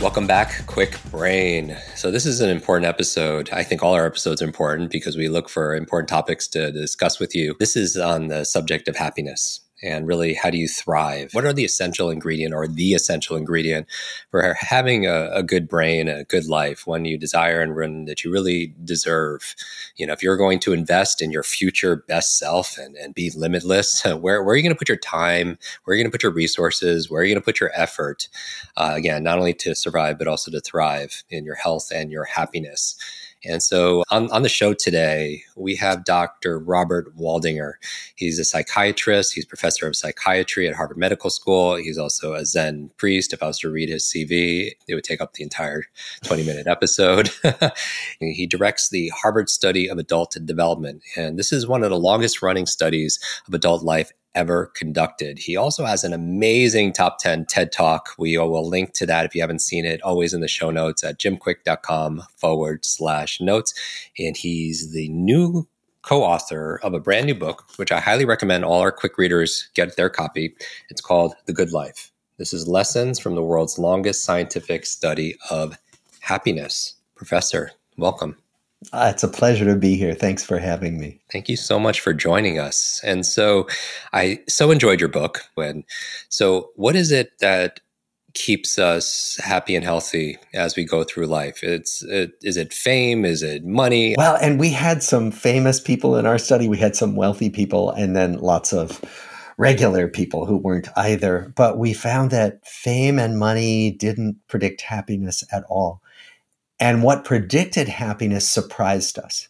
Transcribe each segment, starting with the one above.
Welcome back, Kwik Brain. So, this is an important episode. I think all our episodes are important because we look for important topics to discuss with you. This is on the subject of happiness and really how do you thrive? What are the essential ingredient or the essential ingredient for having a, a, good brain, a good life, one you desire and one that you really deserve? You know, if you're going to invest in your future best self and, and be limitless, where, where are you going to put your time? Where are you going to put your resources? Where are you going to put your effort? Uh, again, not only to survive, but also to thrive in your health and your happiness. And so on, on the show today, we have Dr. Robert Waldinger. He's a psychiatrist, he's professor of psychiatry at Harvard Medical School. He's also a Zen priest. If I was to read his CV, it would take up the entire 20 minute episode. he directs the Harvard Study of Adult Development. And this is one of the longest running studies of adult life ever conducted. He also has an amazing top 10 TED Talk. We will link to that if you haven't seen it, always in the show notes at jimkwik.com forward slash notes. And he's the new co author of a brand new book, which I highly recommend all our quick readers get their copy. It's called The Good Life. This is lessons from the world's longest scientific study of happiness. Professor, welcome. Uh, it's a pleasure to be here. Thanks for having me. Thank you so much for joining us. And so I so enjoyed your book. When so what is it that keeps us happy and healthy as we go through life? It's it, is it fame? Is it money? Well, and we had some famous people in our study. We had some wealthy people, and then lots of regular people who weren't either. But we found that fame and money didn't predict happiness at all. And what predicted happiness surprised us.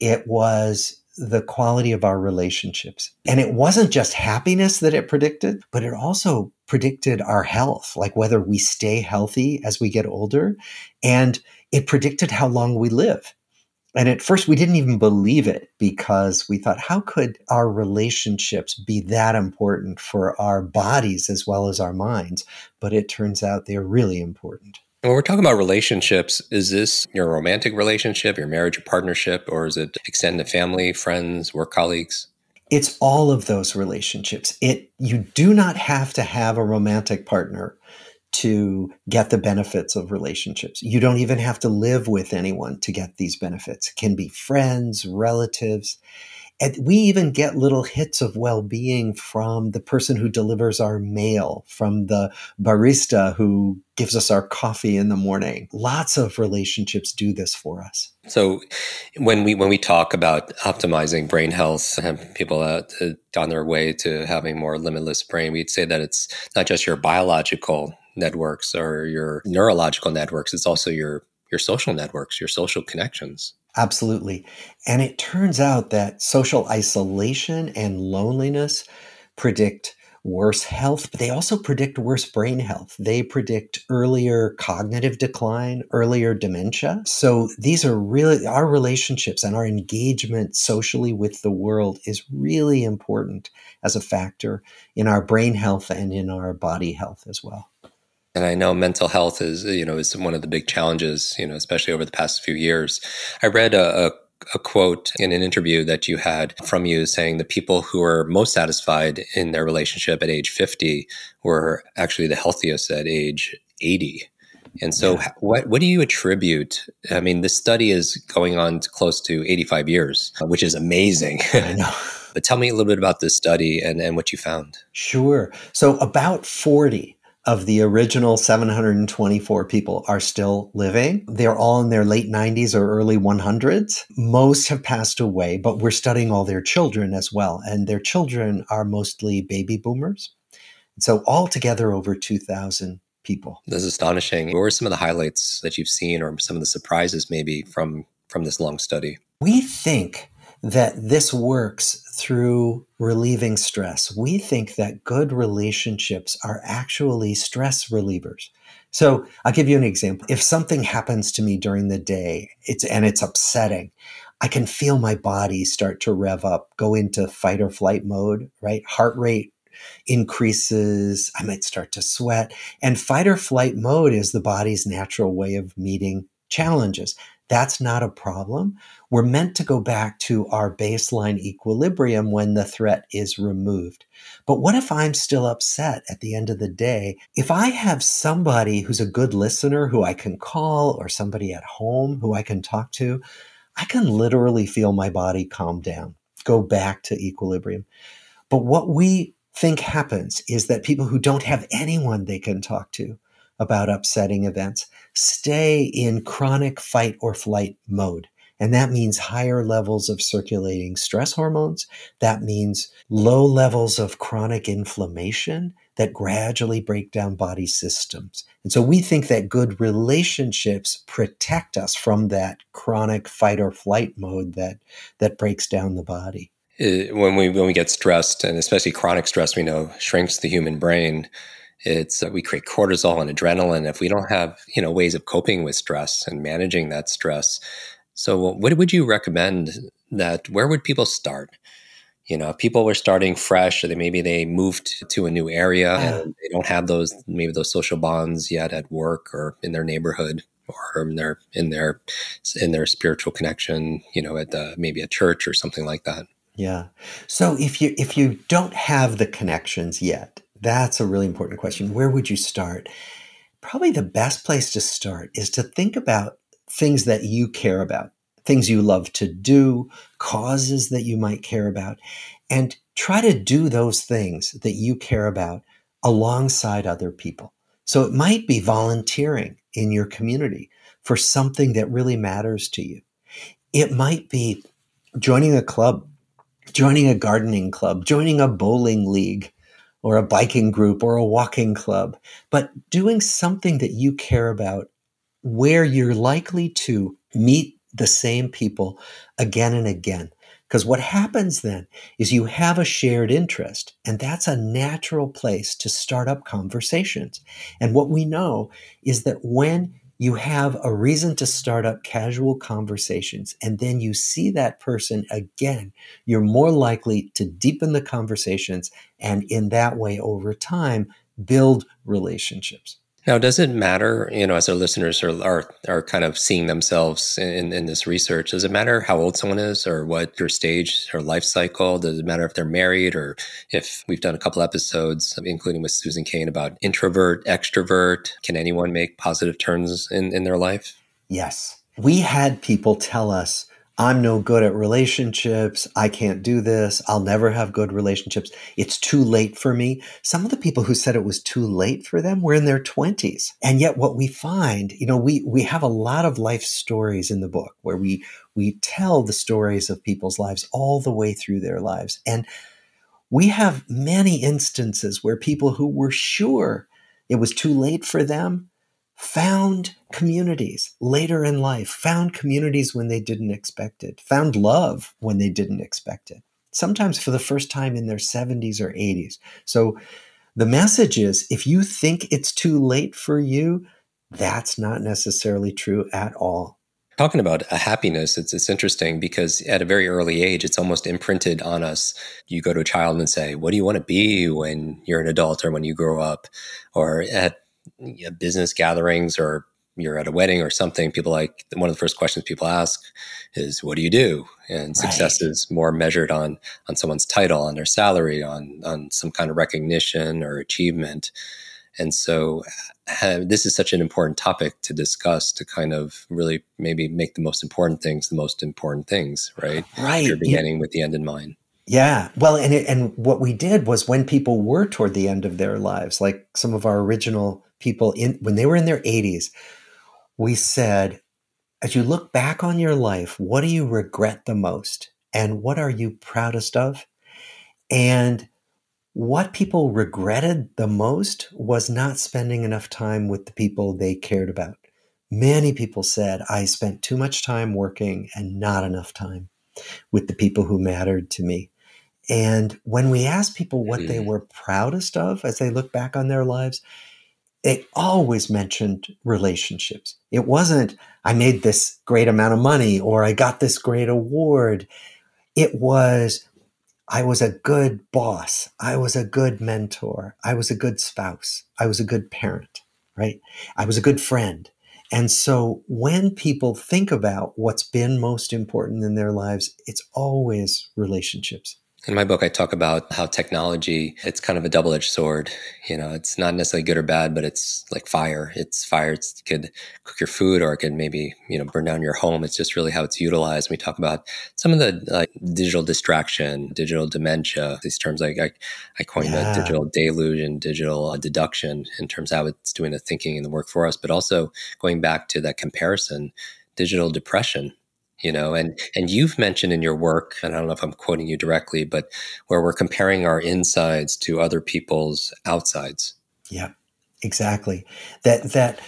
It was the quality of our relationships. And it wasn't just happiness that it predicted, but it also predicted our health, like whether we stay healthy as we get older. And it predicted how long we live. And at first, we didn't even believe it because we thought, how could our relationships be that important for our bodies as well as our minds? But it turns out they're really important. When we're talking about relationships, is this your romantic relationship, your marriage or partnership, or is it extended family, friends, work colleagues? It's all of those relationships. It you do not have to have a romantic partner to get the benefits of relationships. You don't even have to live with anyone to get these benefits. It can be friends, relatives. And we even get little hits of well being from the person who delivers our mail, from the barista who gives us our coffee in the morning. Lots of relationships do this for us. So, when we when we talk about optimizing brain health and people out on their way to having more limitless brain, we'd say that it's not just your biological networks or your neurological networks; it's also your your social networks, your social connections. Absolutely. And it turns out that social isolation and loneliness predict worse health, but they also predict worse brain health. They predict earlier cognitive decline, earlier dementia. So these are really our relationships and our engagement socially with the world is really important as a factor in our brain health and in our body health as well. And I know mental health is, you know, is one of the big challenges, you know, especially over the past few years. I read a, a a quote in an interview that you had from you saying the people who are most satisfied in their relationship at age 50 were actually the healthiest at age 80. And so, yeah. what what do you attribute? I mean, this study is going on close to 85 years, which is amazing. I know. but tell me a little bit about this study and, and what you found. Sure. So, about 40 of the original 724 people are still living. They're all in their late 90s or early 100s. Most have passed away, but we're studying all their children as well. And their children are mostly baby boomers. So, altogether, over 2,000 people. That's astonishing. What were some of the highlights that you've seen or some of the surprises maybe from, from this long study? We think that this works through relieving stress. We think that good relationships are actually stress relievers. So I'll give you an example. If something happens to me during the day, it's and it's upsetting, I can feel my body start to rev up, go into fight or flight mode, right? Heart rate increases. I might start to sweat. And fight or flight mode is the body's natural way of meeting challenges. That's not a problem. We're meant to go back to our baseline equilibrium when the threat is removed. But what if I'm still upset at the end of the day? If I have somebody who's a good listener who I can call or somebody at home who I can talk to, I can literally feel my body calm down, go back to equilibrium. But what we think happens is that people who don't have anyone they can talk to about upsetting events stay in chronic fight or flight mode. And that means higher levels of circulating stress hormones. That means low levels of chronic inflammation that gradually break down body systems. And so we think that good relationships protect us from that chronic fight or flight mode that, that breaks down the body. Uh, when we when we get stressed, and especially chronic stress, we know shrinks the human brain. It's uh, we create cortisol and adrenaline if we don't have you know ways of coping with stress and managing that stress. So, what would you recommend that? Where would people start? You know, if people were starting fresh, or they maybe they moved to a new area and they don't have those maybe those social bonds yet at work or in their neighborhood or in their in their in their spiritual connection. You know, at the, maybe a church or something like that. Yeah. So if you if you don't have the connections yet, that's a really important question. Where would you start? Probably the best place to start is to think about things that you care about, things you love to do, causes that you might care about, and try to do those things that you care about alongside other people. So it might be volunteering in your community for something that really matters to you. It might be joining a club, joining a gardening club, joining a bowling league, or a biking group or a walking club, but doing something that you care about where you're likely to meet the same people again and again. Because what happens then is you have a shared interest, and that's a natural place to start up conversations. And what we know is that when you have a reason to start up casual conversations and then you see that person again, you're more likely to deepen the conversations and in that way over time build relationships. Now, does it matter, you know, as our listeners are are, are kind of seeing themselves in, in this research, does it matter how old someone is or what their stage or life cycle? Does it matter if they're married or if we've done a couple episodes, including with Susan Cain, about introvert, extrovert? Can anyone make positive turns in, in their life? Yes. We had people tell us I'm no good at relationships. I can't do this. I'll never have good relationships. It's too late for me. Some of the people who said it was too late for them were in their 20s. And yet what we find, you know, we we have a lot of life stories in the book where we we tell the stories of people's lives all the way through their lives. And we have many instances where people who were sure it was too late for them found communities later in life, found communities when they didn't expect it, found love when they didn't expect it, sometimes for the first time in their 70s or 80s. So the message is if you think it's too late for you, that's not necessarily true at all. Talking about a happiness, it's, it's interesting because at a very early age, it's almost imprinted on us. You go to a child and say, What do you want to be when you're an adult or when you grow up? Or at business gatherings or you're at a wedding or something, people like one of the first questions people ask is, "What do you do?" And right. success is more measured on on someone's title, on their salary, on on some kind of recognition or achievement. And so, uh, this is such an important topic to discuss to kind of really maybe make the most important things the most important things, right? Right. You're beginning yeah. with the end in mind. Yeah. Well, and it, and what we did was when people were toward the end of their lives, like some of our original people in when they were in their 80s, we said, as you look back on your life, what do you regret the most? And what are you proudest of? And what people regretted the most was not spending enough time with the people they cared about. Many people said, I spent too much time working and not enough time. with the people who mattered to me. And when we asked people what they Mm. were proudest of as they look back on their lives, they always mentioned relationships. It wasn't, I made this great amount of money or I got this great award. It was, I was a good boss. I was a good mentor. I was a good spouse. I was a good parent, right? I was a good friend. And so when people think about what's been most important in their lives, it's always relationships. In my book, I talk about how technology, it's kind of a double edged sword. You know, it's not necessarily good or bad, but it's like fire. It's fire. It's, it could cook your food or it could maybe, you know, burn down your home. It's just really how it's utilized. We talk about some of the like digital distraction, digital dementia, these terms like I, I coined Yeah. the digital deluge and digital uh, deduction in terms of how it's doing the thinking and the work for us, but also going back to that comparison, digital depression you know and and you've mentioned in your work and i don't know if i'm quoting you directly but where we're comparing our insides to other people's outsides Yeah, exactly. That that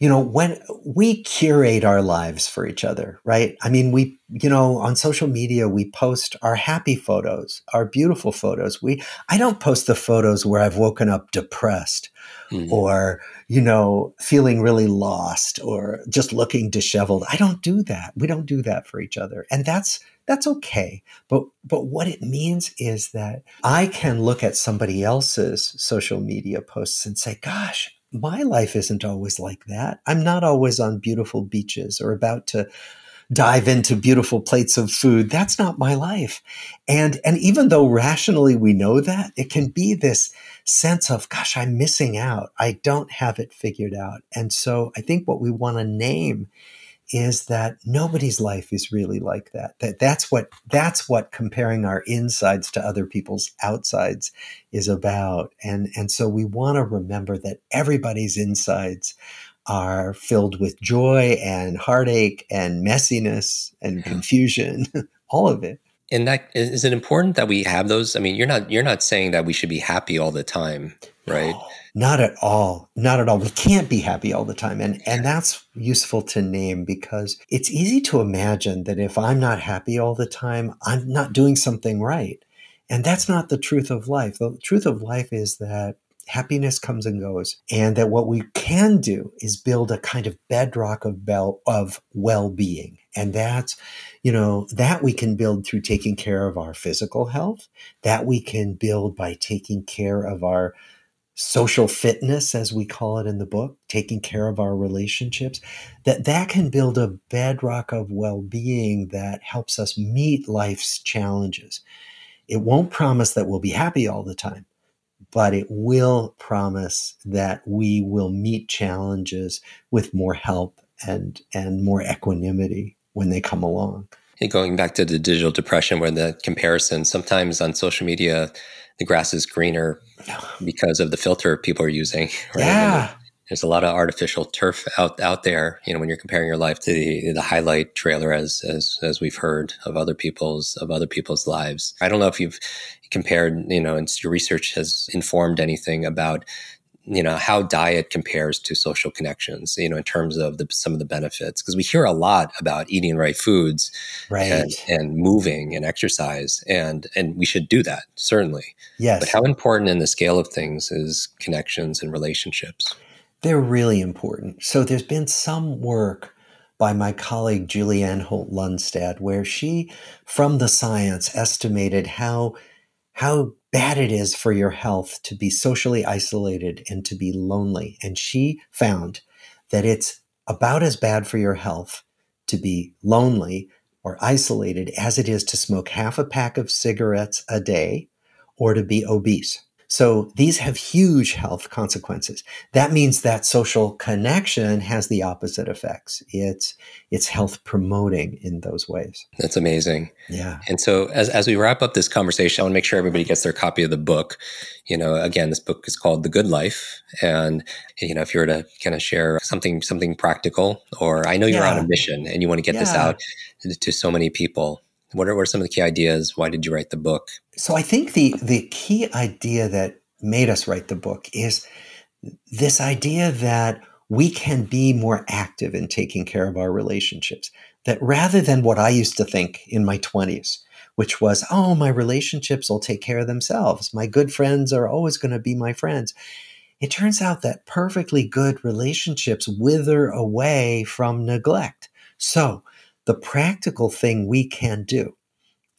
you know when we curate our lives for each other, right? I mean, we you know on social media we post our happy photos, our beautiful photos. We I don't post the photos where I've woken up depressed Mm. or you know feeling really lost or just looking disheveled. I don't do that. We don't do that for each other, and that's that's okay. But but what it means is that I can look at somebody else's social media posts and say, gosh, my life isn't always like that. I'm not always on beautiful beaches or about to dive into beautiful plates of food. That's not my life. And and even though rationally we know that, it can be this sense of gosh, I'm missing out. I don't have it figured out. And so I think what we want to name is that nobody's life is really like that. That that's what that's what comparing our insides to other people's outsides is about. And and so we want to remember that everybody's insides are filled with joy and heartache and messiness and confusion, all of it. and that is is it important that we have those i mean you're not you're not saying that we should be happy all the time right oh, Not at all. Not at all. We can't be happy all the time. And and that's useful to name because it's easy to imagine that if I'm not happy all the time, I'm not doing something right. And that's not the truth of life. The truth of life is that happiness comes and goes and that what we can do is build a kind of bedrock of bel- of well-being. And that's you know, that we can build through taking care of our physical health, that we can build by taking care of our social fitness as we call it in the book taking care of our relationships that that can build a bedrock of well-being that helps us meet life's challenges. It won't promise that we'll be happy all the time but it will promise that we will meet challenges with more help and and more equanimity when they come along going back to the digital depression where the comparison sometimes on social media the grass is greener because of the filter people are using right? yeah there's a lot of artificial turf out out there. You know, when you're comparing your life to the, the highlight trailer, as as as we've heard of other people's of other people's lives. I don't know if you've compared, you know, and your research has informed anything about you know how diet compares to social connections you know in terms of the, some of the benefits because we hear a lot about eating right foods right. and, and moving and exercise and and we should do that certainly. Yes. but how important in the scale of things is connections and relationships? They're really important. So there's been some work by my colleague Julianne Holt Lunstad where she, from the science, estimated how how bad it is for your health to be socially isolated and to be lonely. And she found that it's about as bad for your health to be lonely or isolated as it is to smoke half a pack of cigarettes a day or to be obese. So these have huge health consequences. That means that social connection has the opposite effects. It's it's health promoting in those ways. that's amazing Yeah. And so, as, as we wrap up this conversation, I want to make sure everybody gets their copy of the book. You know, again, this book is called The Good Life, and you know, if you were to kind of share something something practical, or I know you're on a mission and you want to get this out to so many people. What are, what are some of the key ideas? Why did you write the book? So I think the the key idea that made us write the book is this idea that we can be more active in taking care of our relationships. that rather than what I used to think in my 20s, which was, oh, my relationships will take care of themselves. My good friends are always going to be my friends. It turns out that perfectly good relationships wither away from neglect. So, the practical thing we can do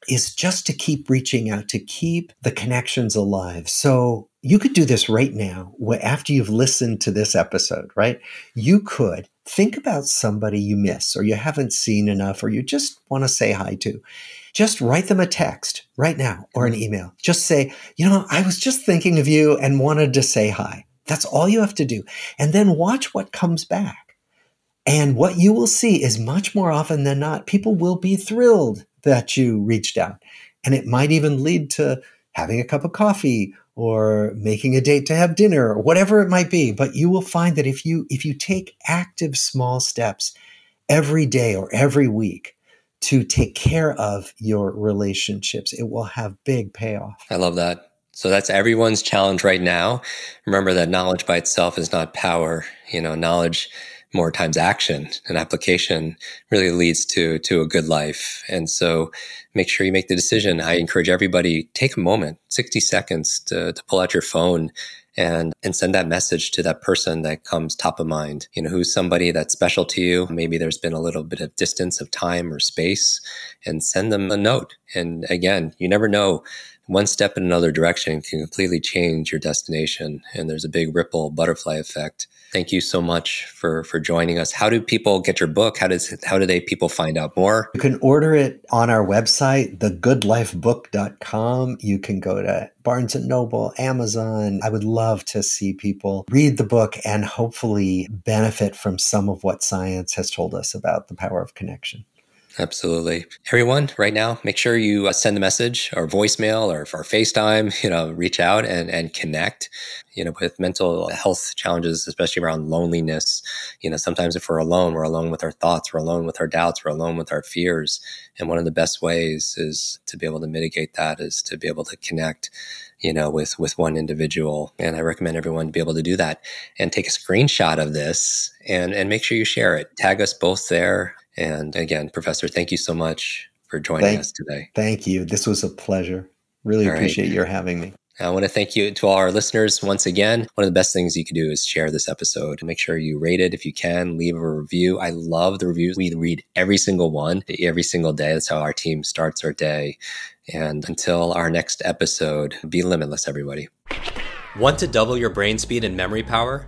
is just to keep reaching out, to keep the connections alive. So you could do this right now after you've listened to this episode, right? You could think about somebody you miss or you haven't seen enough or you just want to say hi to. Just write them a text right now or an email. Just say, you know, I was just thinking of you and wanted to say hi. That's all you have to do. And then watch what comes back. And what you will see is much more often than not, people will be thrilled that you reached out. And it might even lead to having a cup of coffee or making a date to have dinner or whatever it might be. But you will find that if you if you take active small steps every day or every week to take care of your relationships, it will have big payoff. I love that. So that's everyone's challenge right now. Remember that knowledge by itself is not power. You know, knowledge more times action and application really leads to to a good life. And so make sure you make the decision. I encourage everybody take a moment 60 seconds to, to pull out your phone and and send that message to that person that comes top of mind. You know who's somebody that's special to you? Maybe there's been a little bit of distance of time or space and send them a note. And again you never know one step in another direction can completely change your destination and there's a big ripple butterfly effect Thank you so much for for joining us. How do people get your book? How does how do they people find out more? You can order it on our website, thegoodlifebook.com. You can go to Barnes and Noble, Amazon. I would love to see people read the book and hopefully benefit from some of what science has told us about the power of connection. Absolutely. Everyone, right now, make sure you uh, send a message or voicemail or, or FaceTime, you know, reach out and, and connect, you know, with mental health challenges, especially around loneliness. You know, sometimes if we're alone, we're alone with our thoughts, we're alone with our doubts, we're alone with our fears. And one of the best ways is to be able to mitigate that is to be able to connect you know, with with one individual. And I recommend everyone to be able to do that and take a screenshot of this and and make sure you share it. Tag us both there. And again, Professor, thank you so much for joining thank, us today. Thank you. This was a pleasure. Really all appreciate right. your having me. I want to thank you to all our listeners once again. One of the best things you can do is share this episode. And make sure you rate it if you can, leave a review. I love the reviews. We read every single one every single day. That's how our team starts our day. And until our next episode, be limitless, everybody. Want to double your brain speed and memory power?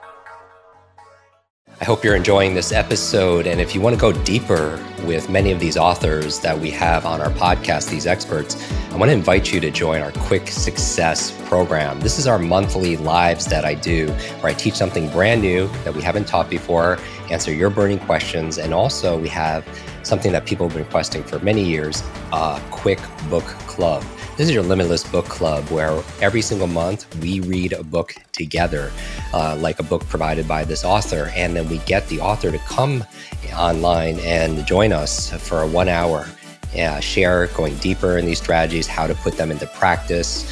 I hope you're enjoying this episode. And if you want to go deeper with many of these authors that we have on our podcast, these experts, I want to invite you to join our Kwik Success program. This is our monthly lives that I do, where I teach something brand new that we haven't taught before, answer your burning questions, and also we have something that people have been requesting for many years a quick book club. This is your limitless book club where every single month we read a book together, uh, like a book provided by this author. And then we get the author to come online and join us for a one hour uh, share going deeper in these strategies, how to put them into practice.